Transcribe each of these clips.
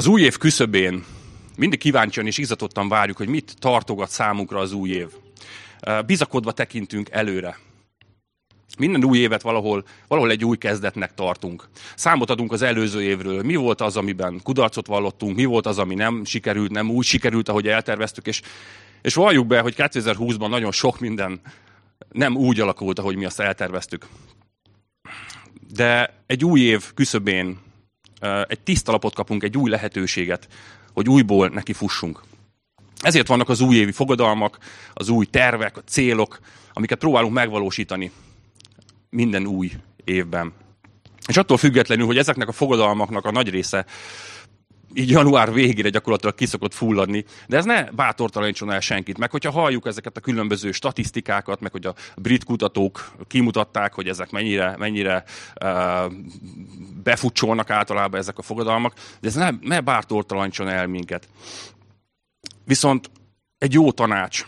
Az új év küszöbén mindig kíváncsian és izatottan várjuk, hogy mit tartogat számunkra az új év. Bizakodva tekintünk előre. Minden új évet valahol, valahol egy új kezdetnek tartunk. Számot adunk az előző évről. Mi volt az, amiben kudarcot vallottunk, mi volt az, ami nem sikerült, nem úgy sikerült, ahogy elterveztük, és, és valljuk be, hogy 2020-ban nagyon sok minden nem úgy alakult, ahogy mi azt elterveztük. De egy új év küszöbén egy tiszta lapot kapunk, egy új lehetőséget, hogy újból neki fussunk. Ezért vannak az újévi fogadalmak, az új tervek, a célok, amiket próbálunk megvalósítani minden új évben. És attól függetlenül, hogy ezeknek a fogadalmaknak a nagy része így január végére gyakorlatilag kiszokott fulladni, de ez ne bátortalanítson el senkit. Meg hogyha halljuk ezeket a különböző statisztikákat, meg hogy a brit kutatók kimutatták, hogy ezek mennyire, mennyire uh, befutcsolnak általában ezek a fogadalmak, de ez ne, ne bátortalanítson el minket. Viszont egy jó tanács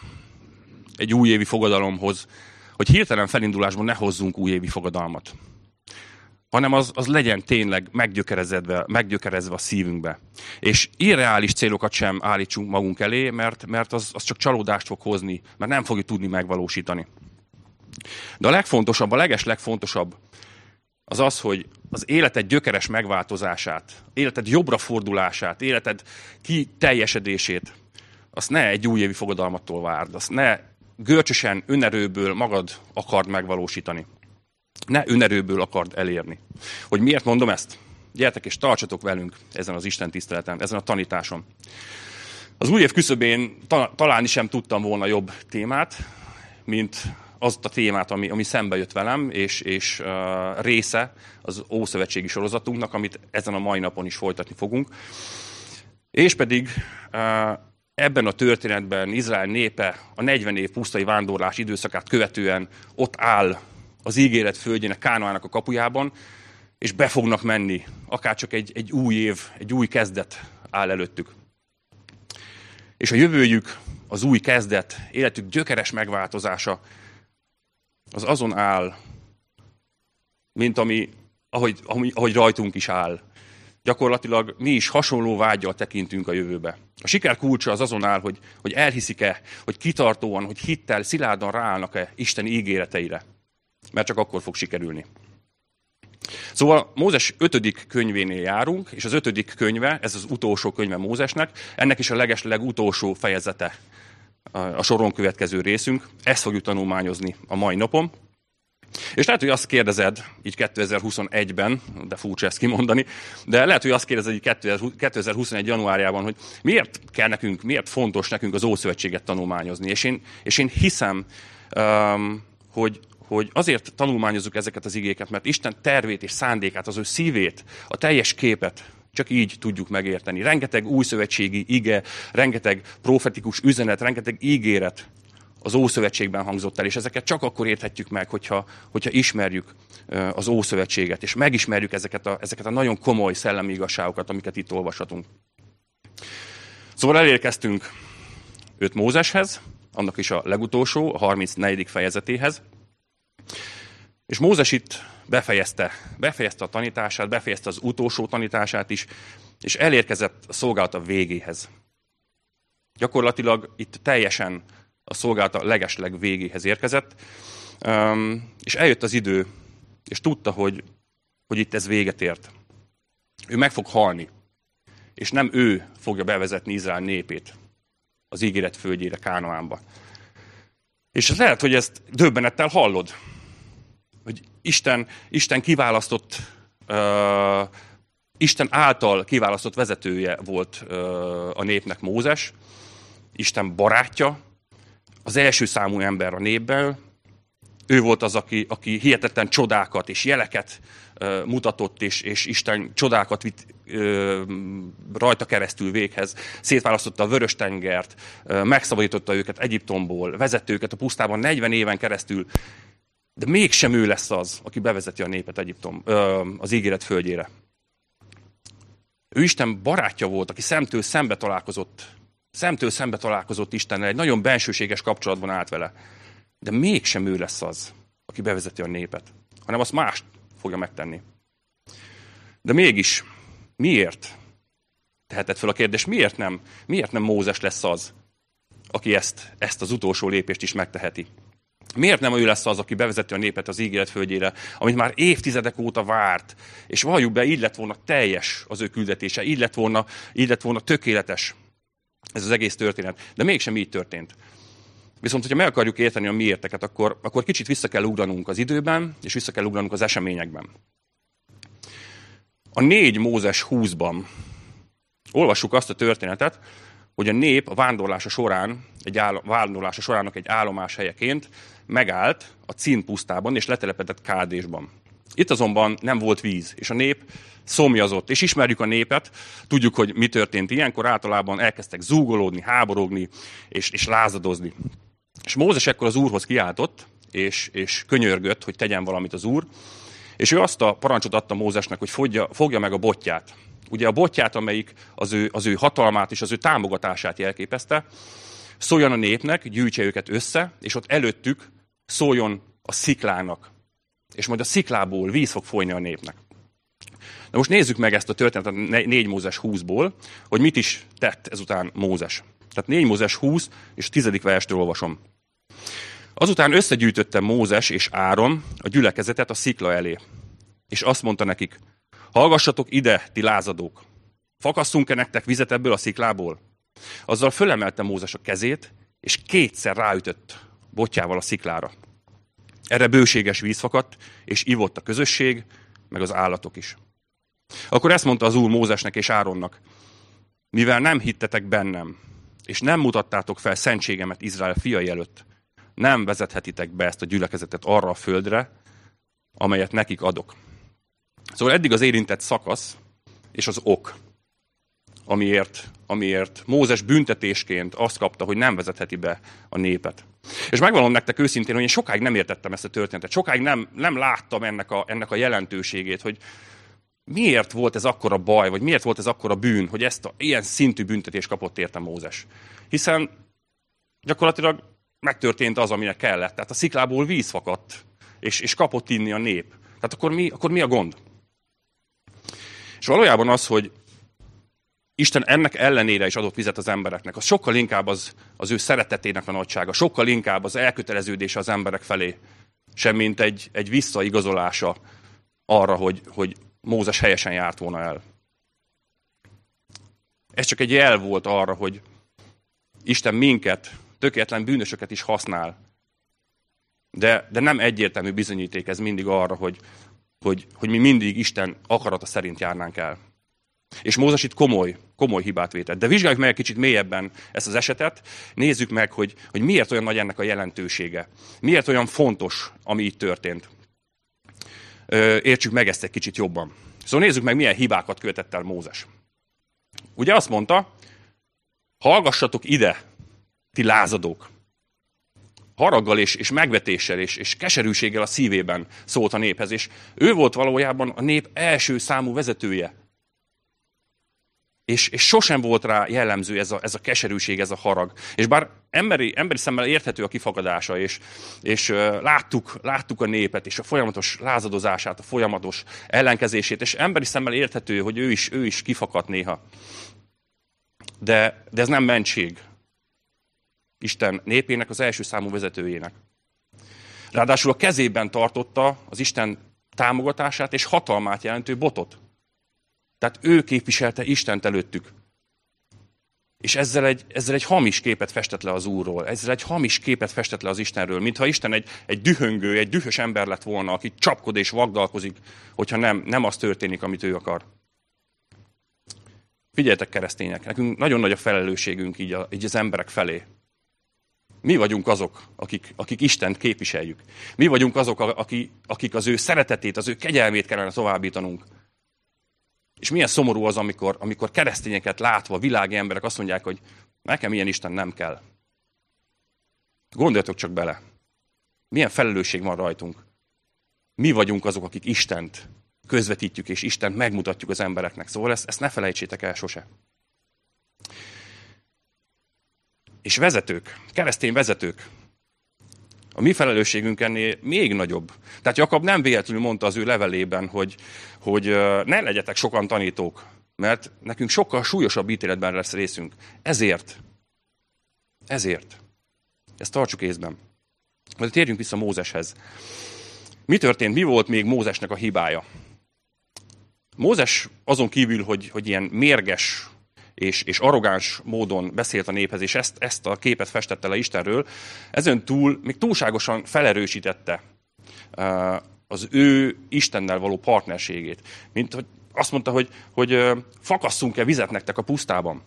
egy újévi fogadalomhoz, hogy hirtelen felindulásban ne hozzunk újévi fogadalmat hanem az, az legyen tényleg meggyökerezve, meggyökerezve a szívünkbe. És irreális célokat sem állítsunk magunk elé, mert, mert az, az csak csalódást fog hozni, mert nem fogjuk tudni megvalósítani. De a legfontosabb, a leges legfontosabb az az, hogy az életed gyökeres megváltozását, életed jobbra fordulását, életed kiteljesedését, azt ne egy újévi fogadalmattól várd, azt ne görcsösen, önerőből magad akard megvalósítani ne önerőből akard elérni. Hogy miért mondom ezt? Gyertek és tartsatok velünk ezen az Isten tiszteleten, ezen a tanításon. Az új év küszöbén ta, találni sem tudtam volna jobb témát, mint azt a témát, ami, ami szembe jött velem, és, és uh, része az Ószövetségi sorozatunknak, amit ezen a mai napon is folytatni fogunk. És pedig uh, ebben a történetben Izrael népe a 40 év pusztai vándorlás időszakát követően ott áll az ígéret földjének, Kánoának a kapujában, és be fognak menni, akár csak egy, egy új év, egy új kezdet áll előttük. És a jövőjük, az új kezdet, életük gyökeres megváltozása, az azon áll, mint ami, ahogy, ahogy rajtunk is áll. Gyakorlatilag mi is hasonló vágyal tekintünk a jövőbe. A siker kulcsa az azon áll, hogy, hogy elhiszik-e, hogy kitartóan, hogy hittel, szilárdan ráállnak-e Isten ígéreteire mert csak akkor fog sikerülni. Szóval Mózes ötödik könyvénél járunk, és az ötödik könyve, ez az utolsó könyve Mózesnek, ennek is a leges legutolsó fejezete a soron következő részünk. Ezt fogjuk tanulmányozni a mai napon. És lehet, hogy azt kérdezed így 2021-ben, de furcsa ezt kimondani, de lehet, hogy azt kérdezed így 2021. januárjában, hogy miért kell nekünk, miért fontos nekünk az Ószövetséget tanulmányozni. És én, és én hiszem, um, hogy, hogy azért tanulmányozzuk ezeket az igéket, mert Isten tervét és szándékát, az ő szívét, a teljes képet csak így tudjuk megérteni. Rengeteg újszövetségi ige, rengeteg profetikus üzenet, rengeteg ígéret az Ószövetségben hangzott el, és ezeket csak akkor érthetjük meg, hogyha, hogyha ismerjük az Ószövetséget, és megismerjük ezeket a, ezeket a nagyon komoly szellemi igazságokat, amiket itt olvashatunk. Szóval elérkeztünk 5 Mózeshez, annak is a legutolsó, a 34. fejezetéhez. És Mózes itt befejezte, befejezte a tanítását, befejezte az utolsó tanítását is, és elérkezett a szolgálata végéhez. Gyakorlatilag itt teljesen a szolgálata legesleg végéhez érkezett, és eljött az idő, és tudta, hogy, hogy itt ez véget ért. Ő meg fog halni, és nem ő fogja bevezetni Izrael népét az ígéret földjére, Kánoánba. És lehet, hogy ezt döbbenettel hallod, hogy Isten, Isten kiválasztott, uh, Isten által kiválasztott vezetője volt uh, a népnek Mózes, Isten barátja, az első számú ember a népben, ő volt az, aki, aki hihetetlen csodákat és jeleket uh, mutatott, és, és Isten csodákat vitt uh, rajta keresztül véghez. Szétválasztotta a Vörös-tengert, uh, megszabadította őket Egyiptomból, vezette őket a pusztában 40 éven keresztül, de mégsem ő lesz az, aki bevezeti a népet Egyiptom, az ígéret földjére. Ő Isten barátja volt, aki szemtől szembe találkozott, szemtől szembe találkozott Istennel, egy nagyon bensőséges kapcsolatban állt vele. De mégsem ő lesz az, aki bevezeti a népet, hanem azt mást fogja megtenni. De mégis, miért tehetett fel a kérdést, miért nem, miért nem Mózes lesz az, aki ezt, ezt az utolsó lépést is megteheti. Miért nem ő lesz az, aki bevezeti a népet az ígéret földjére, amit már évtizedek óta várt, és valljuk be, így lett volna teljes az ő küldetése, így lett volna, így lett volna tökéletes ez az egész történet. De mégsem így történt. Viszont, hogyha meg akarjuk érteni a miérteket, akkor, akkor kicsit vissza kell ugranunk az időben, és vissza kell ugranunk az eseményekben. A négy Mózes 20-ban olvassuk azt a történetet, hogy a nép a vándorlása során, egy áll, vándorlása sorának egy állomás helyeként megállt a Cín pusztában, és letelepedett Kádésban. Itt azonban nem volt víz, és a nép szomjazott. És ismerjük a népet, tudjuk, hogy mi történt ilyenkor, általában elkezdtek zúgolódni, háborogni, és, és lázadozni. És Mózes ekkor az úrhoz kiáltott, és, és könyörgött, hogy tegyen valamit az úr, és ő azt a parancsot adta Mózesnek, hogy fogja, fogja meg a botját. Ugye a botját, amelyik az ő, az ő hatalmát és az ő támogatását jelképezte, szóljon a népnek, gyűjtse őket össze, és ott előttük szóljon a sziklának. És majd a sziklából víz fog folyni a népnek. Na most nézzük meg ezt a történetet 4 Mózes 20-ból, hogy mit is tett ezután Mózes. Tehát 4 Mózes 20, és a tizedik verstől olvasom. Azután összegyűjtötte Mózes és Áron a gyülekezetet a szikla elé. És azt mondta nekik, hallgassatok ide, ti lázadók! Fakasszunk-e nektek vizet ebből a sziklából? Azzal fölemelte Mózes a kezét, és kétszer ráütött botjával a sziklára. Erre bőséges víz fakadt, és ivott a közösség, meg az állatok is. Akkor ezt mondta az Úr Mózesnek és Áronnak, mivel nem hittetek bennem, és nem mutattátok fel szentségemet Izrael fiai előtt, nem vezethetitek be ezt a gyülekezetet arra a földre, amelyet nekik adok. Szóval eddig az érintett szakasz és az ok, amiért, amiért Mózes büntetésként azt kapta, hogy nem vezetheti be a népet. És megvalom nektek őszintén, hogy én sokáig nem értettem ezt a történetet, sokáig nem, nem láttam ennek a, ennek a jelentőségét, hogy miért volt ez akkora baj, vagy miért volt ez akkora bűn, hogy ezt a ilyen szintű büntetést kapott érte Mózes. Hiszen gyakorlatilag megtörtént az, aminek kellett. Tehát a sziklából víz fakadt, és, és kapott inni a nép. Tehát akkor mi, akkor mi a gond? És valójában az, hogy Isten ennek ellenére is adott vizet az embereknek, az sokkal inkább az, az ő szeretetének a nagysága, sokkal inkább az elköteleződése az emberek felé, semmint egy, egy visszaigazolása arra, hogy, hogy Mózes helyesen járt volna el. Ez csak egy jel volt arra, hogy Isten minket, tökéletlen bűnösöket is használ. De, de nem egyértelmű bizonyíték ez mindig arra, hogy, hogy, hogy mi mindig Isten akarata szerint járnánk el. És Mózes itt komoly, komoly hibát vétett. De vizsgáljuk meg egy kicsit mélyebben ezt az esetet, nézzük meg, hogy, hogy miért olyan nagy ennek a jelentősége. Miért olyan fontos, ami itt történt. Értsük meg ezt egy kicsit jobban. Szóval nézzük meg, milyen hibákat követett el Mózes. Ugye azt mondta, hallgassatok ide, ti lázadók. Haraggal és, és megvetéssel és, és keserűséggel a szívében szólt a néphez, és ő volt valójában a nép első számú vezetője és, és sosem volt rá jellemző ez a, ez a keserűség, ez a harag. És bár emberi, emberi szemmel érthető a kifagadása, és, és láttuk, láttuk a népet, és a folyamatos lázadozását, a folyamatos ellenkezését, és emberi szemmel érthető, hogy ő is, ő is kifakadt néha. De, de ez nem mentség Isten népének, az első számú vezetőjének. Ráadásul a kezében tartotta az Isten támogatását és hatalmát jelentő botot. Tehát ő képviselte Istent előttük. És ezzel egy, ezzel egy hamis képet festett le az Úrról, ezzel egy hamis képet festett le az Istenről, mintha Isten egy, egy dühöngő, egy dühös ember lett volna, aki csapkod és vagdalkozik, hogyha nem, nem az történik, amit ő akar. Figyeljetek, keresztények, nekünk nagyon nagy a felelősségünk így, a, így az emberek felé. Mi vagyunk azok, akik, akik Istent képviseljük. Mi vagyunk azok, akik, akik az ő szeretetét, az ő kegyelmét kellene továbbítanunk. És milyen szomorú az, amikor, amikor keresztényeket látva világi emberek azt mondják, hogy nekem ilyen Isten nem kell. Gondoljatok csak bele. Milyen felelősség van rajtunk. Mi vagyunk azok, akik Istent közvetítjük, és Istent megmutatjuk az embereknek. Szóval ezt, ezt ne felejtsétek el sose. És vezetők, keresztény vezetők, a mi felelősségünk ennél még nagyobb. Tehát Jakab nem véletlenül mondta az ő levelében, hogy, hogy ne legyetek sokan tanítók, mert nekünk sokkal súlyosabb ítéletben lesz részünk. Ezért, ezért, ezt tartsuk észben. De térjünk vissza Mózeshez. Mi történt, mi volt még Mózesnek a hibája? Mózes azon kívül, hogy, hogy ilyen mérges és, és arrogáns módon beszélt a néphez, és ezt, ezt a képet festette le Istenről, ezen túl még túlságosan felerősítette az ő Istennel való partnerségét. Mint hogy azt mondta, hogy, hogy fakasszunk-e vizet nektek a pusztában.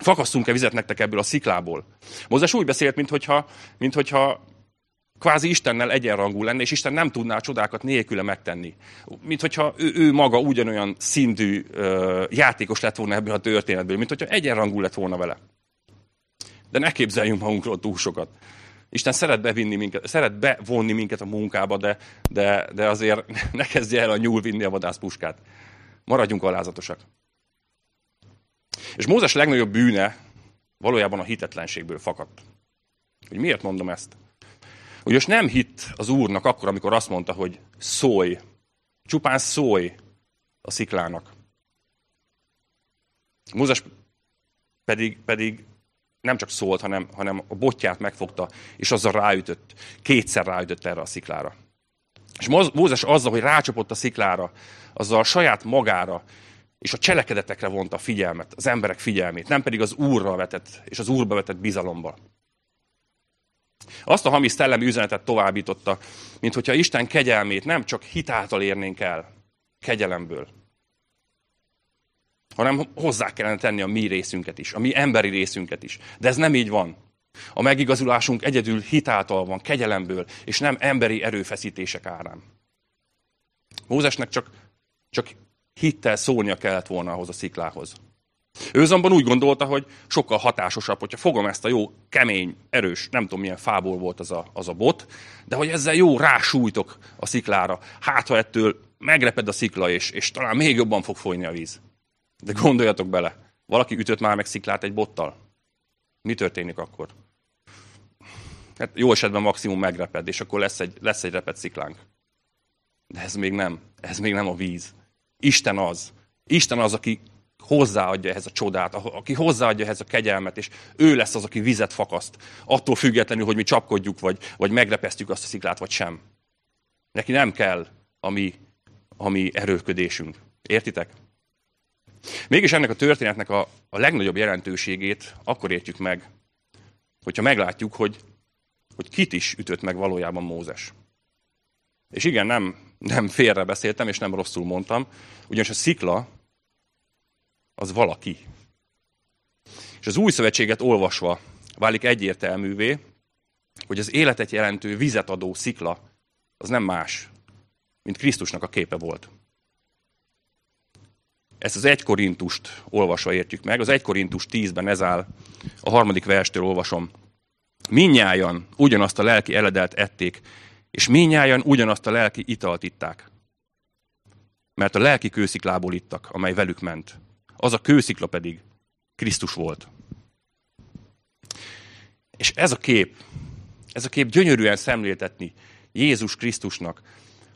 Fakasszunk-e vizet nektek ebből a sziklából. Mózes úgy beszélt, mintha, mintha kvázi Istennel egyenrangú lenne, és Isten nem tudná a csodákat nélküle megtenni. Mint hogyha ő, ő maga ugyanolyan szintű ö, játékos lett volna ebből a történetből, mint hogyha egyenrangú lett volna vele. De ne képzeljünk magunkról túl sokat. Isten szeret, bevinni minket, szeret bevonni minket a munkába, de, de, de azért ne kezdje el a nyúl vinni a vadászpuskát. Maradjunk alázatosak. És Mózes legnagyobb bűne valójában a hitetlenségből fakadt. Hogy miért mondom ezt? Ugyanis nem hitt az Úrnak akkor, amikor azt mondta, hogy szólj, csupán szólj a sziklának. Mózes pedig, pedig nem csak szólt, hanem, hanem a botját megfogta, és azzal ráütött. Kétszer ráütött erre a sziklára. És Mózes azzal, hogy rácsapott a sziklára, azzal a saját magára és a cselekedetekre vonta a figyelmet, az emberek figyelmét, nem pedig az Úrra vetett, és az Úrba vetett bizalomba. Azt a hamis szellemi üzenetet továbbította, mint hogyha Isten kegyelmét nem csak hitáltal érnénk el, kegyelemből, hanem hozzá kellene tenni a mi részünket is, a mi emberi részünket is. De ez nem így van. A megigazulásunk egyedül hitáltal van, kegyelemből, és nem emberi erőfeszítések árán. Mózesnek csak, csak hittel szólnia kellett volna ahhoz a sziklához. Ő azonban úgy gondolta, hogy sokkal hatásosabb, hogyha fogom ezt a jó, kemény, erős, nem tudom milyen fából volt az a, az a bot, de hogy ezzel jó rásújtok a sziklára. Hát, ha ettől megreped a szikla, és, és talán még jobban fog folyni a víz. De gondoljatok bele, valaki ütött már meg sziklát egy bottal. Mi történik akkor? Hát jó esetben maximum megreped, és akkor lesz egy, lesz egy repet sziklánk. De ez még nem. Ez még nem a víz. Isten az. Isten az, aki hozzáadja ehhez a csodát, aki hozzáadja ehhez a kegyelmet, és ő lesz az, aki vizet fakaszt, attól függetlenül, hogy mi csapkodjuk, vagy, vagy megrepesztjük azt a sziklát, vagy sem. Neki nem kell a mi, a mi erőködésünk. Értitek? Mégis ennek a történetnek a, a legnagyobb jelentőségét akkor értjük meg, hogyha meglátjuk, hogy, hogy kit is ütött meg valójában Mózes. És igen, nem, nem félre beszéltem, és nem rosszul mondtam, ugyanis a szikla az valaki. És az új szövetséget olvasva válik egyértelművé, hogy az életet jelentő vizet adó szikla az nem más, mint Krisztusnak a képe volt. Ezt az 1 Korintust olvasva értjük meg. Az 1 Korintus 10-ben ez áll, a harmadik verstől olvasom. Minnyájan ugyanazt a lelki eledelt ették, és minnyájan ugyanazt a lelki italt itták. Mert a lelki kősziklából ittak, amely velük ment az a kőszikla pedig Krisztus volt. És ez a kép, ez a kép gyönyörűen szemléltetni Jézus Krisztusnak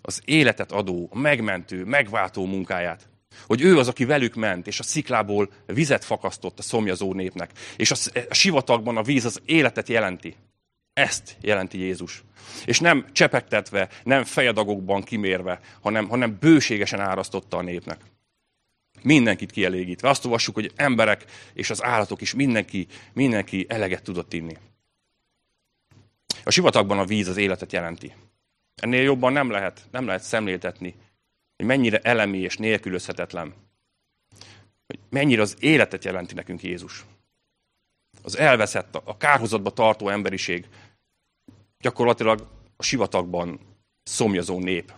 az életet adó, a megmentő, megváltó munkáját. Hogy ő az, aki velük ment, és a sziklából vizet fakasztott a szomjazó népnek. És a, a sivatagban a víz az életet jelenti. Ezt jelenti Jézus. És nem csepegtetve, nem fejedagokban kimérve, hanem, hanem bőségesen árasztotta a népnek mindenkit kielégítve. Azt olvassuk, hogy emberek és az állatok is mindenki, mindenki eleget tudott inni. A sivatagban a víz az életet jelenti. Ennél jobban nem lehet, nem lehet szemléltetni, hogy mennyire elemi és nélkülözhetetlen. Hogy mennyire az életet jelenti nekünk Jézus. Az elveszett, a kárhozatba tartó emberiség gyakorlatilag a sivatagban szomjazó nép.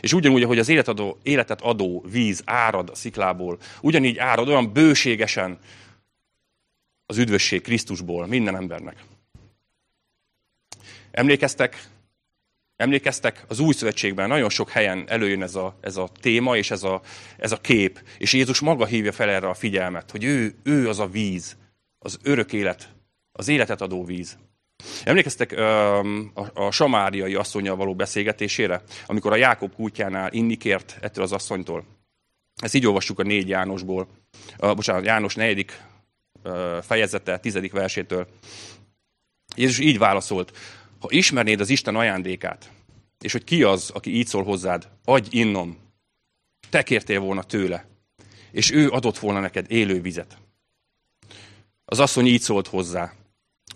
És ugyanúgy, ahogy az életadó, életet adó víz árad a sziklából, ugyanígy árad olyan bőségesen az üdvösség Krisztusból minden embernek. Emlékeztek, emlékeztek, az új szövetségben nagyon sok helyen előjön ez a, ez a téma és ez a, ez a kép, és Jézus maga hívja fel erre a figyelmet, hogy ő, ő az a víz, az örök élet, az életet adó víz. Emlékeztek a, a samáriai asszonyjal való beszélgetésére, amikor a Jákob kútjánál inni kért ettől az asszonytól? Ezt így olvassuk a négy Jánosból, a, bocsánat, János negyedik fejezete, tizedik versétől. Jézus így válaszolt, ha ismernéd az Isten ajándékát, és hogy ki az, aki így szól hozzád, adj innom, te kértél volna tőle, és ő adott volna neked élő vizet. Az asszony így szólt hozzá,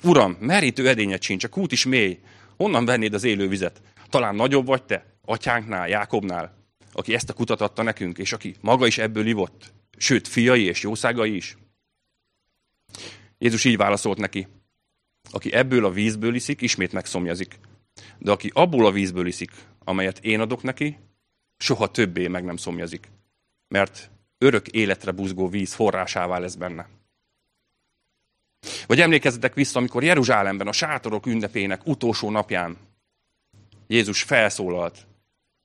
Uram, merítő edényed sincs, a kút is mély, honnan vennéd az élő vizet? Talán nagyobb vagy te, atyánknál, Jákobnál, aki ezt a kutat adta nekünk, és aki maga is ebből ivott, sőt, fiai és jószágai is. Jézus így válaszolt neki, aki ebből a vízből iszik, ismét megszomjazik. De aki abból a vízből iszik, amelyet én adok neki, soha többé meg nem szomjazik. Mert örök életre buzgó víz forrásává lesz benne. Vagy emlékezzetek vissza, amikor Jeruzsálemben a sátorok ünnepének utolsó napján Jézus felszólalt,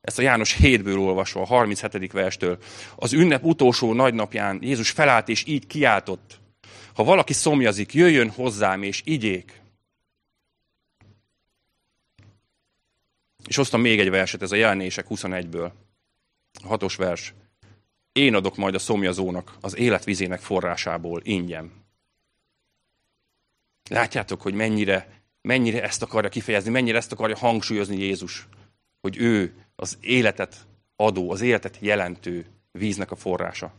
ezt a János 7-ből olvasva, a 37. verstől. Az ünnep utolsó nagynapján Jézus felállt és így kiáltott. Ha valaki szomjazik, jöjjön hozzám és igyék. És hoztam még egy verset, ez a jelenések 21-ből. A hatos vers. Én adok majd a szomjazónak az életvizének forrásából ingyen. Látjátok, hogy mennyire, mennyire ezt akarja kifejezni, mennyire ezt akarja hangsúlyozni Jézus, hogy ő az életet adó, az életet jelentő víznek a forrása.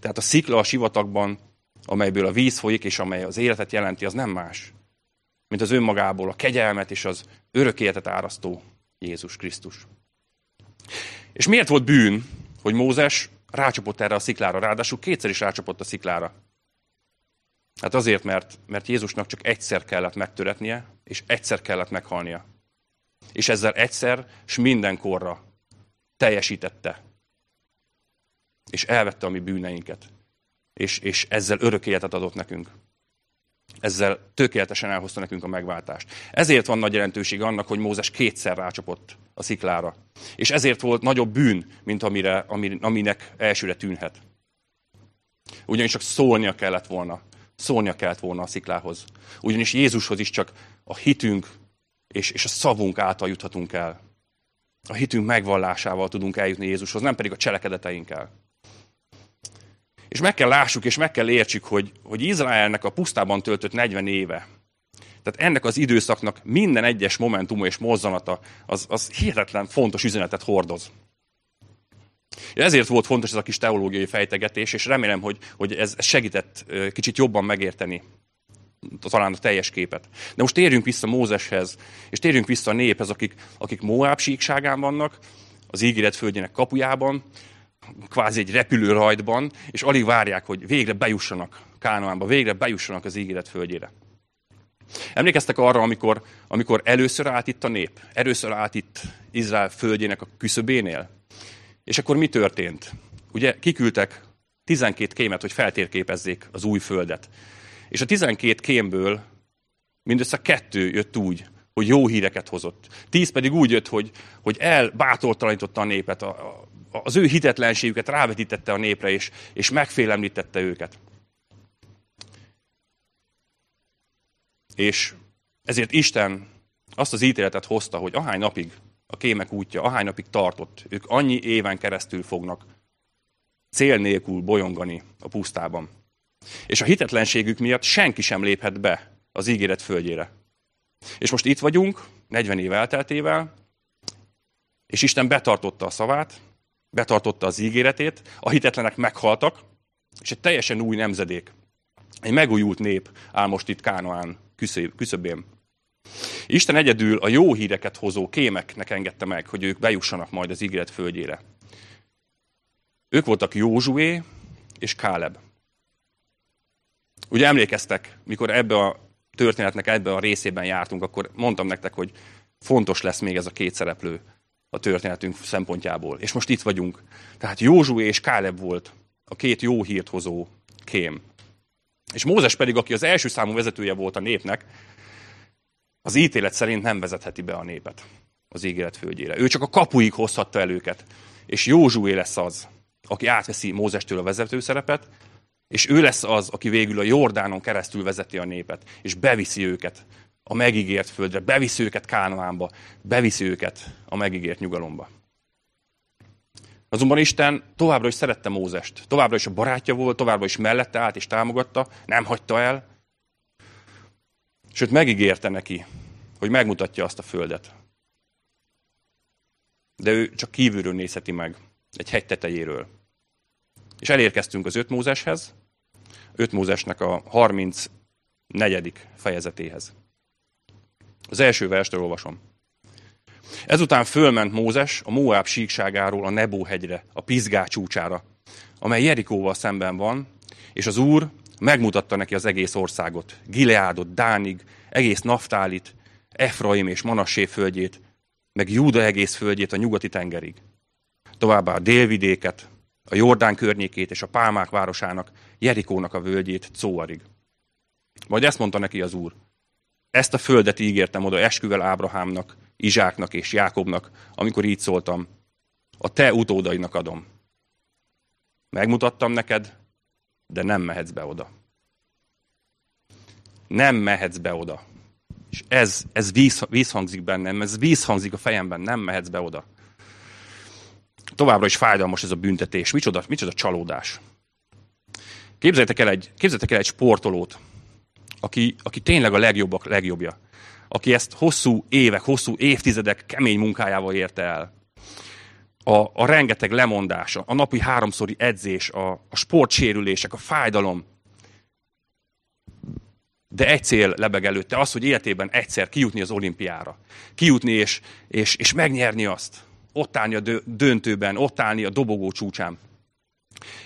Tehát a szikla a sivatagban, amelyből a víz folyik, és amely az életet jelenti, az nem más, mint az önmagából a kegyelmet és az örök életet árasztó Jézus Krisztus. És miért volt bűn, hogy Mózes rácsapott erre a sziklára, ráadásul kétszer is rácsapott a sziklára? Hát azért, mert, mert Jézusnak csak egyszer kellett megtöretnie, és egyszer kellett meghalnia. És ezzel egyszer, és mindenkorra teljesítette. És elvette a mi bűneinket. És, és ezzel örök életet adott nekünk. Ezzel tökéletesen elhozta nekünk a megváltást. Ezért van nagy jelentőség annak, hogy Mózes kétszer rácsapott a sziklára. És ezért volt nagyobb bűn, mint amire, aminek elsőre tűnhet. Ugyanis csak szólnia kellett volna szólnia kellett volna a sziklához. Ugyanis Jézushoz is csak a hitünk és, és a szavunk által juthatunk el. A hitünk megvallásával tudunk eljutni Jézushoz, nem pedig a cselekedeteinkkel. És meg kell lássuk, és meg kell értsük, hogy, hogy Izraelnek a pusztában töltött 40 éve, tehát ennek az időszaknak minden egyes momentuma és mozzanata az, az hihetetlen fontos üzenetet hordoz. Ezért volt fontos ez a kis teológiai fejtegetés, és remélem, hogy, hogy ez segített kicsit jobban megérteni talán a teljes képet. De most térjünk vissza Mózeshez, és térjünk vissza a néphez, akik, akik Moab síkságán vannak, az ígéret földjének kapujában, kvázi egy repülő rajtban, és alig várják, hogy végre bejussanak Kánoánba, végre bejussanak az ígéret földjére. Emlékeztek arra, amikor, amikor először állt itt a nép? Először állt itt Izrael földjének a küszöbénél? És akkor mi történt? Ugye kiküldtek 12 kémet, hogy feltérképezzék az új földet. És a 12 kémből mindössze kettő jött úgy, hogy jó híreket hozott. Tíz pedig úgy jött, hogy, hogy elbátortalanította a népet, a, a, az ő hitetlenségüket rávetítette a népre, és, és megfélemlítette őket. És ezért Isten azt az ítéletet hozta, hogy ahány napig a kémek útja, ahány napig tartott, ők annyi éven keresztül fognak cél nélkül bolyongani a pusztában. És a hitetlenségük miatt senki sem léphet be az ígéret földjére. És most itt vagyunk, 40 év elteltével, és Isten betartotta a szavát, betartotta az ígéretét, a hitetlenek meghaltak, és egy teljesen új nemzedék, egy megújult nép áll most itt Kánoán küszöbén. Isten egyedül a jó híreket hozó kémeknek engedte meg, hogy ők bejussanak majd az ígéret földjére. Ők voltak Józsué és Káleb. Ugye emlékeztek, mikor ebbe a történetnek ebbe a részében jártunk, akkor mondtam nektek, hogy fontos lesz még ez a két szereplő a történetünk szempontjából. És most itt vagyunk. Tehát Józsué és Káleb volt a két jó hírt hozó kém. És Mózes pedig, aki az első számú vezetője volt a népnek, az ítélet szerint nem vezetheti be a népet az ígéret földjére. Ő csak a kapuig hozhatta el őket. És Józsué lesz az, aki átveszi Mózestől a vezető szerepet, és ő lesz az, aki végül a Jordánon keresztül vezeti a népet, és beviszi őket a megígért földre, beviszi őket Kánoánba, beviszi őket a megígért nyugalomba. Azonban Isten továbbra is szerette Mózest. Továbbra is a barátja volt, továbbra is mellette állt és támogatta, nem hagyta el. Sőt, megígérte neki, hogy megmutatja azt a földet. De ő csak kívülről nézheti meg, egy hegy tetejéről. És elérkeztünk az öt Mózeshez, öt Mózesnek a 34. fejezetéhez. Az első verstől olvasom. Ezután fölment Mózes a Moab síkságáról a Nebó hegyre, a Pizgá csúcsára, amely Jerikóval szemben van, és az Úr megmutatta neki az egész országot, Gileádot, Dánig, egész Naftálit, Efraim és Manassé földjét, meg Júda egész földjét a nyugati tengerig. Továbbá a délvidéket, a Jordán környékét és a Pálmák városának, Jerikónak a völgyét Cóarig. Majd ezt mondta neki az Úr. Ezt a földet ígértem oda esküvel Ábrahámnak, Izsáknak és Jákobnak, amikor így szóltam, a te utódainak adom. Megmutattam neked, de nem mehetsz be oda. Nem mehetsz be oda. És ez, ez víz, vízhangzik bennem, ez vízhangzik a fejemben, nem mehetsz be oda. Továbbra is fájdalmas ez a büntetés. Micsoda, micsoda csalódás. Képzeljétek el egy, képzeljétek el egy sportolót, aki, aki tényleg a legjobbak legjobbja. Aki ezt hosszú évek, hosszú évtizedek kemény munkájával érte el. A, a rengeteg lemondás, a napi háromszori edzés, a, a sportsérülések, a fájdalom. De egy cél lebeg előtte, az, hogy életében egyszer kijutni az olimpiára. Kijutni és, és, és megnyerni azt. Ott állni a döntőben, ott állni a dobogó csúcsán.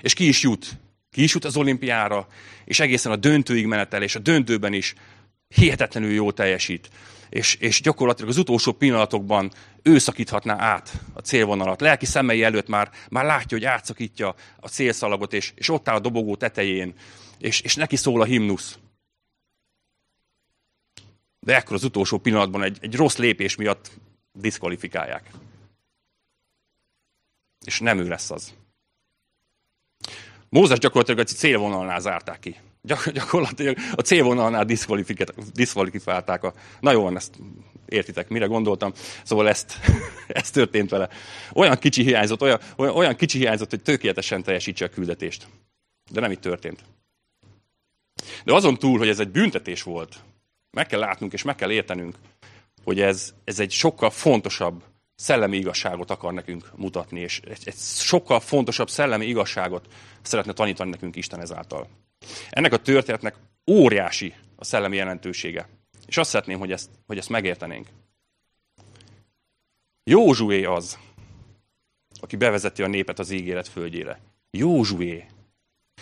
És ki is jut ki is jut az olimpiára, és egészen a döntőig menetel, és a döntőben is hihetetlenül jól teljesít. És, és gyakorlatilag az utolsó pillanatokban ő szakíthatná át a célvonalat. Lelki szemei előtt már, már látja, hogy átszakítja a célszalagot, és, és ott áll a dobogó tetején, és, és neki szól a himnusz. De ekkor az utolsó pillanatban egy, egy rossz lépés miatt diszkvalifikálják. És nem ő lesz az. Mózes gyakorlatilag egy célvonalnál zárták ki. Gyak, gyakorlatilag a célvonalnál diszkvalifikálták. A... Na jó, ezt értitek, mire gondoltam. Szóval ezt, ez történt vele. Olyan kicsi hiányzott, olyan, olyan kicsi hiányzott, hogy tökéletesen teljesítse a küldetést. De nem így történt. De azon túl, hogy ez egy büntetés volt, meg kell látnunk és meg kell értenünk, hogy ez, ez egy sokkal fontosabb szellemi igazságot akar nekünk mutatni, és egy, egy sokkal fontosabb szellemi igazságot szeretne tanítani nekünk Isten ezáltal. Ennek a történetnek óriási a szellemi jelentősége. És azt szeretném, hogy ezt, hogy ezt megértenénk. Józsué az, aki bevezeti a népet az ígéret földjére. Józsué.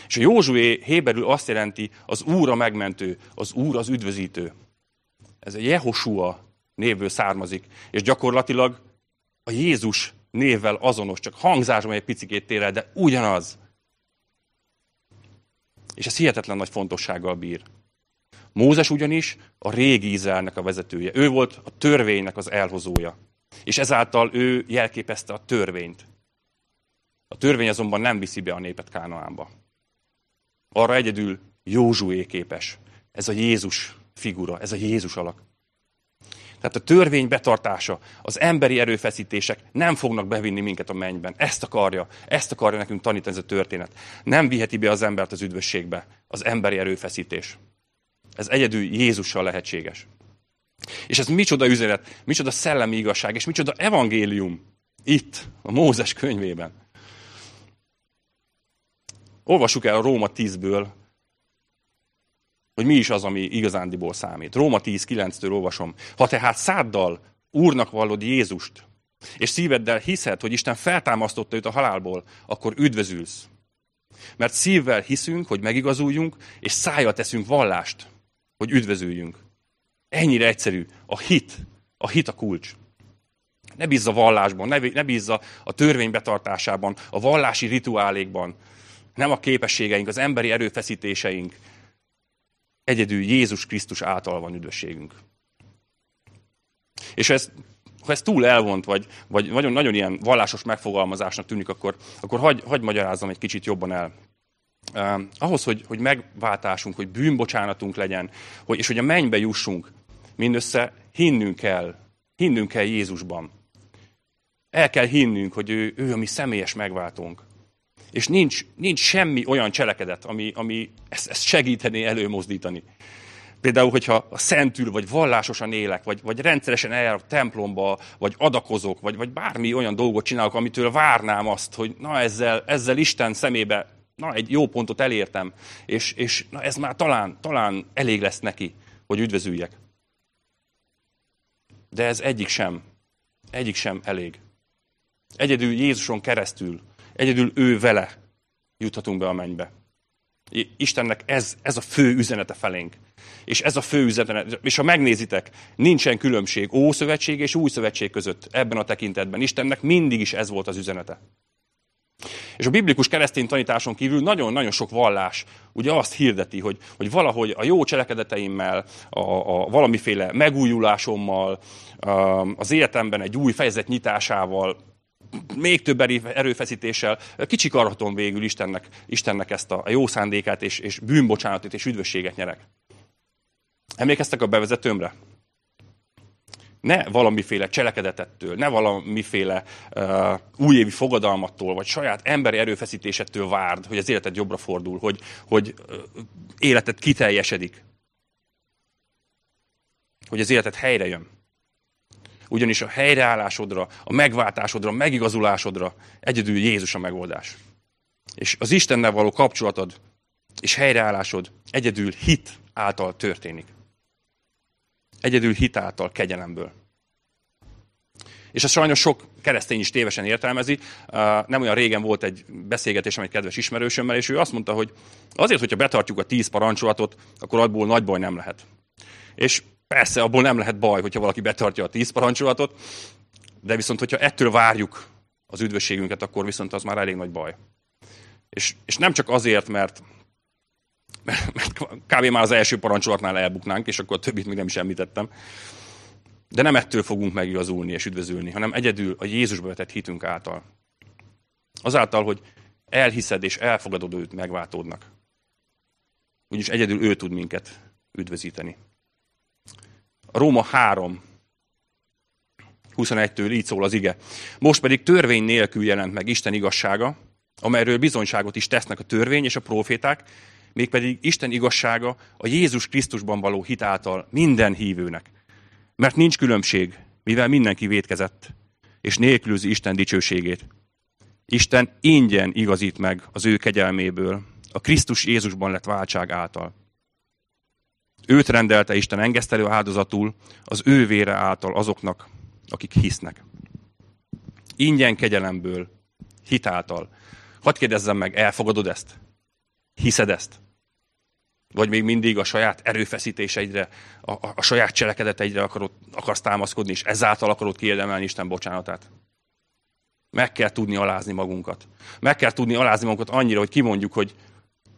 És a Józsué héberül azt jelenti, az Úr a megmentő, az Úr az üdvözítő. Ez a Jehosua névből származik, és gyakorlatilag a Jézus névvel azonos, csak hangzásban egy picikét tér el, de ugyanaz. És ez hihetetlen nagy fontossággal bír. Mózes ugyanis a régi Izraelnek a vezetője. Ő volt a törvénynek az elhozója. És ezáltal ő jelképezte a törvényt. A törvény azonban nem viszi be a népet Kánaánba. Arra egyedül Józsué képes. Ez a Jézus figura, ez a Jézus alak. Tehát a törvény betartása, az emberi erőfeszítések nem fognak bevinni minket a mennyben. Ezt akarja, ezt akarja nekünk tanítani ez a történet. Nem viheti be az embert az üdvösségbe az emberi erőfeszítés. Ez egyedül Jézussal lehetséges. És ez micsoda üzenet, micsoda szellemi igazság, és micsoda evangélium itt, a Mózes könyvében. Olvassuk el a Róma 10-ből hogy mi is az, ami igazándiból számít. Róma 10.9-től olvasom. Ha tehát száddal Úrnak vallod Jézust, és szíveddel hiszed, hogy Isten feltámasztotta őt a halálból, akkor üdvözülsz. Mert szívvel hiszünk, hogy megigazuljunk, és szájjal teszünk vallást, hogy üdvözüljünk. Ennyire egyszerű. A hit. A hit a kulcs. Ne bízz a vallásban, ne bízz a törvény betartásában, a vallási rituálékban, nem a képességeink, az emberi erőfeszítéseink, Egyedül Jézus Krisztus által van üdvösségünk. És ez, ha ez túl elvont, vagy, vagy nagyon, nagyon ilyen vallásos megfogalmazásnak tűnik, akkor, akkor hagy, hagy magyarázzam egy kicsit jobban el. Uh, ahhoz, hogy, hogy megváltásunk, hogy bűnbocsánatunk legyen, hogy, és hogy a mennybe jussunk, mindössze hinnünk kell, hinnünk kell Jézusban. El kell hinnünk, hogy ő, ő a mi személyes megváltónk. És nincs, nincs semmi olyan cselekedet, ami, ami ezt, ezt segítené előmozdítani. Például, hogyha a szentül, vagy vallásosan élek, vagy, vagy rendszeresen eljárok templomba, vagy adakozok, vagy, vagy bármi olyan dolgot csinálok, amitől várnám azt, hogy na ezzel, ezzel Isten szemébe na egy jó pontot elértem, és, és na ez már talán, talán elég lesz neki, hogy üdvözüljek. De ez egyik sem, egyik sem elég. Egyedül Jézuson keresztül, egyedül ő vele juthatunk be a mennybe. Istennek ez, ez a fő üzenete felénk. És ez a fő üzenet, és ha megnézitek, nincsen különbség Ószövetség és Új Szövetség között ebben a tekintetben. Istennek mindig is ez volt az üzenete. És a biblikus keresztény tanításon kívül nagyon-nagyon sok vallás ugye azt hirdeti, hogy, hogy valahogy a jó cselekedeteimmel, a, a valamiféle megújulásommal, az életemben egy új fejezet nyitásával, még több erőfeszítéssel kicsikarhatom végül Istennek, Istennek ezt a jó szándékát, és, és bűnbocsánatot és üdvösséget nyerek. Emlékeztek a bevezetőmre? Ne valamiféle cselekedetettől, ne valamiféle uh, újévi fogadalmattól, vagy saját emberi erőfeszítésettől várd, hogy az életed jobbra fordul, hogy, hogy uh, életed kiteljesedik. Hogy az életed helyre jön. Ugyanis a helyreállásodra, a megváltásodra, a megigazulásodra egyedül Jézus a megoldás. És az Istennel való kapcsolatod és helyreállásod egyedül hit által történik. Egyedül hit által, kegyelemből. És ezt sajnos sok keresztény is tévesen értelmezi. Nem olyan régen volt egy beszélgetésem egy kedves ismerősömmel, és ő azt mondta, hogy azért, hogyha betartjuk a tíz parancsolatot, akkor abból nagy baj nem lehet. És Persze, abból nem lehet baj, hogyha valaki betartja a tíz parancsolatot, de viszont, hogyha ettől várjuk az üdvösségünket, akkor viszont az már elég nagy baj. És, és nem csak azért, mert, mert kb. már az első parancsolatnál elbuknánk, és akkor a többit még nem is említettem, de nem ettől fogunk megigazulni és üdvözülni, hanem egyedül a Jézusba vetett hitünk által. Azáltal, hogy elhiszed és elfogadod őt, megváltódnak. Úgyis egyedül ő tud minket üdvözíteni. Róma 3, 21-től így szól az ige. Most pedig törvény nélkül jelent meg Isten igazsága, amelyről bizonyságot is tesznek a törvény és a proféták, mégpedig Isten igazsága a Jézus Krisztusban való hit által minden hívőnek. Mert nincs különbség, mivel mindenki vétkezett, és nélkülözi Isten dicsőségét. Isten ingyen igazít meg az ő kegyelméből, a Krisztus Jézusban lett váltság által. Őt rendelte Isten engesztelő áldozatul az ő vére által azoknak, akik hisznek. Ingyen kegyelemből, hitáltal. Hadd kérdezzem meg, elfogadod ezt? Hiszed ezt? Vagy még mindig a saját erőfeszítéseidre, a, a, a saját cselekedeteidre akarod, akarsz támaszkodni, és ezáltal akarod kiérdemelni Isten bocsánatát? Meg kell tudni alázni magunkat. Meg kell tudni alázni magunkat annyira, hogy kimondjuk, hogy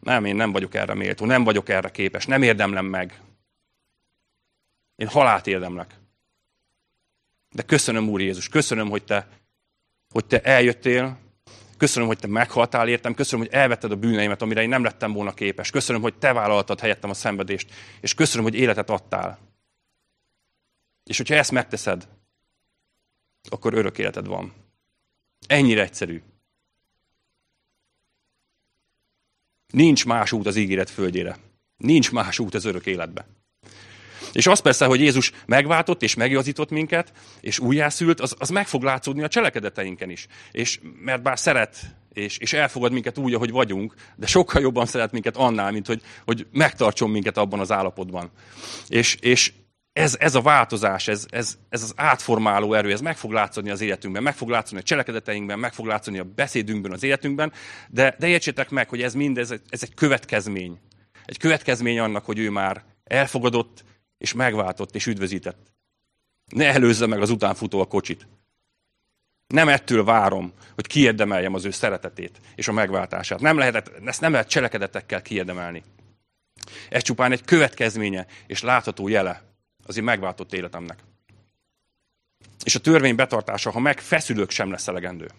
nem, én nem vagyok erre méltó, nem vagyok erre képes, nem érdemlem meg. Én halált érdemlek. De köszönöm, Úr Jézus, köszönöm, hogy te, hogy te eljöttél, köszönöm, hogy te meghaltál értem, köszönöm, hogy elvetted a bűneimet, amire én nem lettem volna képes. Köszönöm, hogy te vállaltad helyettem a szenvedést, és köszönöm, hogy életet adtál. És hogyha ezt megteszed, akkor örök életed van. Ennyire egyszerű. Nincs más út az ígéret földjére. Nincs más út az örök életbe. És az persze, hogy Jézus megváltott és megjazított minket, és újjászült, az, az meg fog látszódni a cselekedeteinken is. És mert bár szeret és, és elfogad minket úgy, ahogy vagyunk, de sokkal jobban szeret minket annál, mint hogy, hogy megtartson minket abban az állapotban. És, és ez, ez a változás, ez, ez, ez az átformáló erő, ez meg fog látszani az életünkben, meg fog látszani a cselekedeteinkben, meg fog látszani a beszédünkben, az életünkben, de, de értsétek meg, hogy ez mind ez, ez egy következmény. Egy következmény annak, hogy ő már elfogadott, és megváltott, és üdvözített. Ne előzze meg az utánfutó a kocsit. Nem ettől várom, hogy kiérdemeljem az ő szeretetét és a megváltását. Nem lehet, ezt nem lehet cselekedetekkel kiérdemelni. Ez csupán egy következménye és látható jele az én megváltott életemnek. És a törvény betartása, ha megfeszülök, sem lesz elegendő.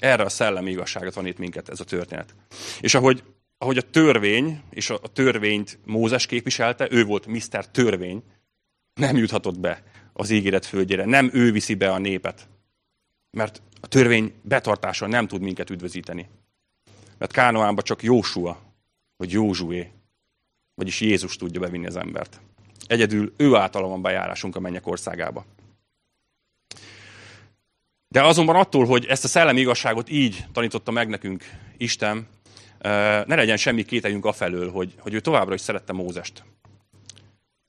Erre a szellemi igazságot van itt minket ez a történet. És ahogy, ahogy a törvény, és a, a törvényt Mózes képviselte, ő volt Mr. Törvény, nem juthatott be az ígéret földjére. Nem ő viszi be a népet. Mert a törvény betartása nem tud minket üdvözíteni. Mert Kánoánba csak Jósua, vagy Józsué, vagyis Jézus tudja bevinni az embert. Egyedül ő által van bejárásunk a mennyek országába. De azonban attól, hogy ezt a szellemi igazságot így tanította meg nekünk Isten, ne legyen semmi kételjünk afelől, hogy, hogy ő továbbra is szerette Mózest.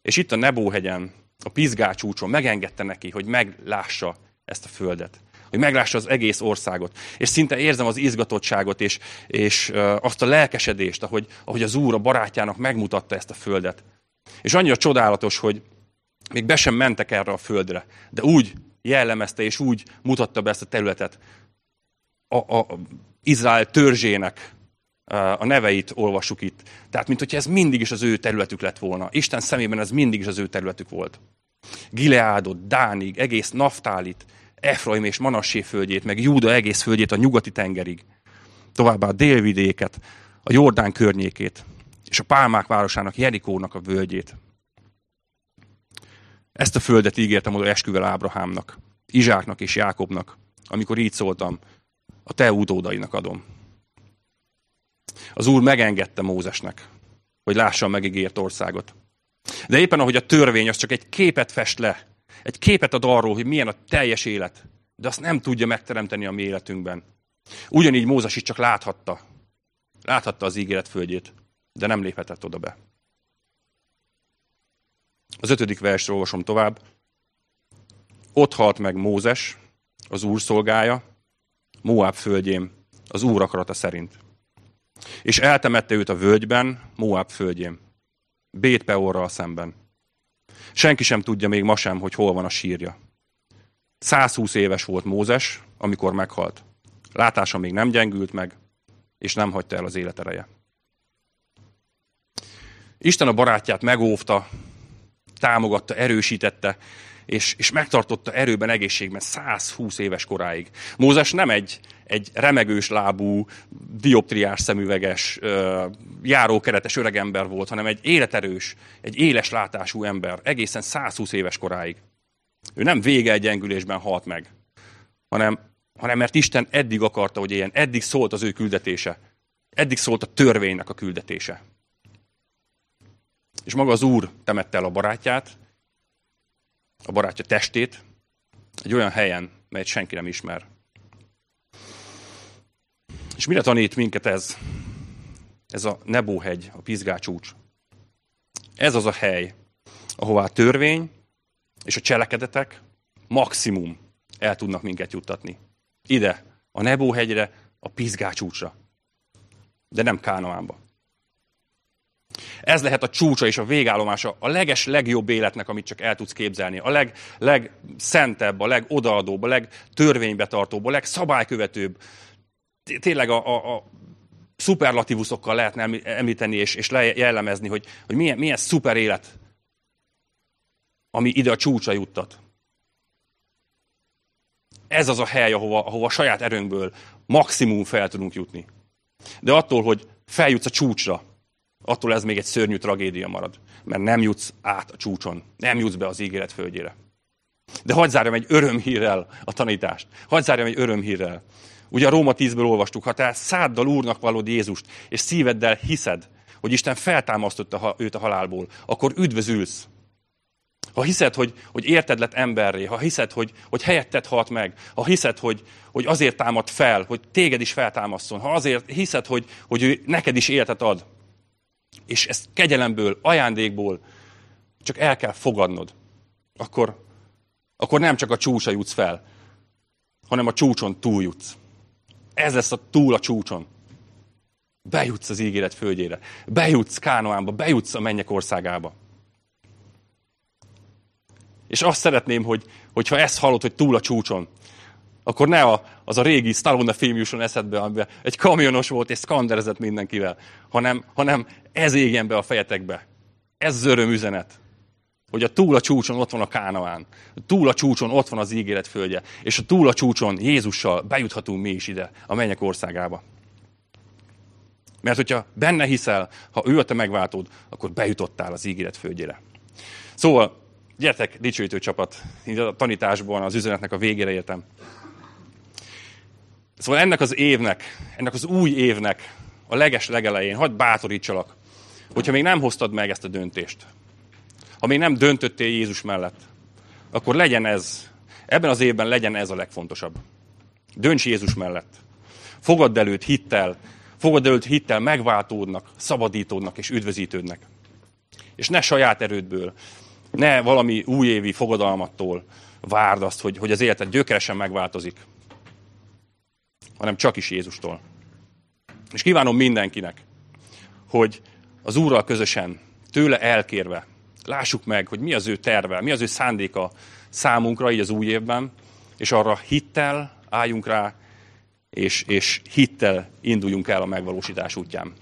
És itt a Nebóhegyen, a Pizgácsúcson megengedte neki, hogy meglássa ezt a földet. Hogy meglássa az egész országot. És szinte érzem az izgatottságot, és, és azt a lelkesedést, ahogy, ahogy az Úr a barátjának megmutatta ezt a földet. És annyira csodálatos, hogy még be sem mentek erre a földre, de úgy jellemezte és úgy mutatta be ezt a területet a, a Izrael törzsének a neveit olvassuk itt. Tehát, mint hogyha ez mindig is az ő területük lett volna. Isten szemében ez mindig is az ő területük volt. Gileádot, Dánig, egész Naftálit, Efraim és Manassé földjét, meg Júda egész földjét a nyugati tengerig. Továbbá a délvidéket, a Jordán környékét, és a Pálmák városának, Jerikónak a völgyét. Ezt a földet ígértem oda esküvel Ábrahámnak, Izsáknak és Jákobnak, amikor így szóltam, a te utódainak adom. Az Úr megengedte Mózesnek, hogy lássa a megígért országot. De éppen ahogy a törvény az csak egy képet fest le, egy képet ad arról, hogy milyen a teljes élet, de azt nem tudja megteremteni a mi életünkben. Ugyanígy Mózes is csak láthatta. Láthatta az ígéret földjét, de nem léphetett oda be. Az ötödik versről olvasom tovább. Ott halt meg Mózes, az Úr szolgája, Moab földjén, az Úr akarata szerint. És eltemette őt a völgyben, Moab földjén, Bét Peorral szemben. Senki sem tudja még ma sem, hogy hol van a sírja. 120 éves volt Mózes, amikor meghalt. Látása még nem gyengült meg, és nem hagyta el az életereje. Isten a barátját megóvta, támogatta, erősítette, és, és megtartotta erőben, egészségben 120 éves koráig. Mózes nem egy, egy remegős lábú, dioptriás szemüveges, járókeretes öregember volt, hanem egy életerős, egy éles látású ember, egészen 120 éves koráig. Ő nem vége egy gyengülésben halt meg, hanem, hanem mert Isten eddig akarta, hogy éljen, eddig szólt az ő küldetése, eddig szólt a törvénynek a küldetése. És maga az Úr temette el a barátját, a barátja testét, egy olyan helyen, melyet senki nem ismer. És mire tanít minket ez? Ez a Nebóhegy, a Pizgácsúcs. Ez az a hely, ahová a törvény és a cselekedetek maximum el tudnak minket juttatni. Ide, a Nebóhegyre, a Pizgácsúcsra. De nem Kánaánba. Ez lehet a csúcsa és a végállomása a leges, legjobb életnek, amit csak el tudsz képzelni. A leg, legszentebb, a legodaadóbb, a legtörvénybetartóbb, a legszabálykövetőbb. Tényleg a, a, a szuperlatívuszokkal lehetne említeni és, és jellemezni, hogy, hogy milyen, milyen szuper élet, ami ide a csúcsa juttat. Ez az a hely, ahova, ahova a saját erőnkből maximum fel tudunk jutni. De attól, hogy feljutsz a csúcsra, attól ez még egy szörnyű tragédia marad. Mert nem jutsz át a csúcson, nem jutsz be az ígéret földjére. De hagyd zárjam egy örömhírrel a tanítást. Hagyd zárjam egy örömhírrel. Ugye a Róma 10-ből olvastuk, ha te száddal Úrnak valód Jézust, és szíveddel hiszed, hogy Isten feltámasztotta őt a halálból, akkor üdvözülsz. Ha hiszed, hogy, hogy érted lett emberré, ha hiszed, hogy, hogy helyetted halt meg, ha hiszed, hogy, hogy azért támad fel, hogy téged is feltámaszson, ha azért hiszed, hogy, hogy ő neked is életet ad, és ezt kegyelemből, ajándékból csak el kell fogadnod, akkor, akkor nem csak a csúcsa jutsz fel, hanem a csúcson túljutsz. Ez lesz a túl a csúcson. Bejutsz az ígéret földjére. Bejutsz Kánoánba, bejutsz a mennyek országába. És azt szeretném, hogy, hogyha ezt hallod, hogy túl a csúcson, akkor ne a, az a régi Stallone film jusson eszedbe, amiben egy kamionos volt és szkanderezett mindenkivel, hanem, hanem ez égjen be a fejetekbe. Ez az öröm üzenet. Hogy a túl a csúcson ott van a Kánaán. A túl a csúcson ott van az ígéret földje. És a túl a csúcson Jézussal bejuthatunk mi is ide, a mennyek országába. Mert hogyha benne hiszel, ha ő a te megváltód, akkor bejutottál az ígéret földjére. Szóval Gyertek, dicsőítő csapat, így a tanításban az üzenetnek a végére értem. Szóval ennek az évnek, ennek az új évnek a leges legelején, hagyd bátorítsalak, hogyha még nem hoztad meg ezt a döntést, ha még nem döntöttél Jézus mellett, akkor legyen ez, ebben az évben legyen ez a legfontosabb. Dönts Jézus mellett. Fogadd előtt hittel, fogadd előtt hittel megváltódnak, szabadítódnak és üdvözítődnek. És ne saját erődből, ne valami újévi fogadalmattól várd azt, hogy, hogy az életed gyökeresen megváltozik, hanem csak is Jézustól. És kívánom mindenkinek, hogy az Úrral közösen, tőle elkérve, lássuk meg, hogy mi az ő terve, mi az ő szándéka számunkra így az új évben, és arra hittel álljunk rá, és, és hittel induljunk el a megvalósítás útján.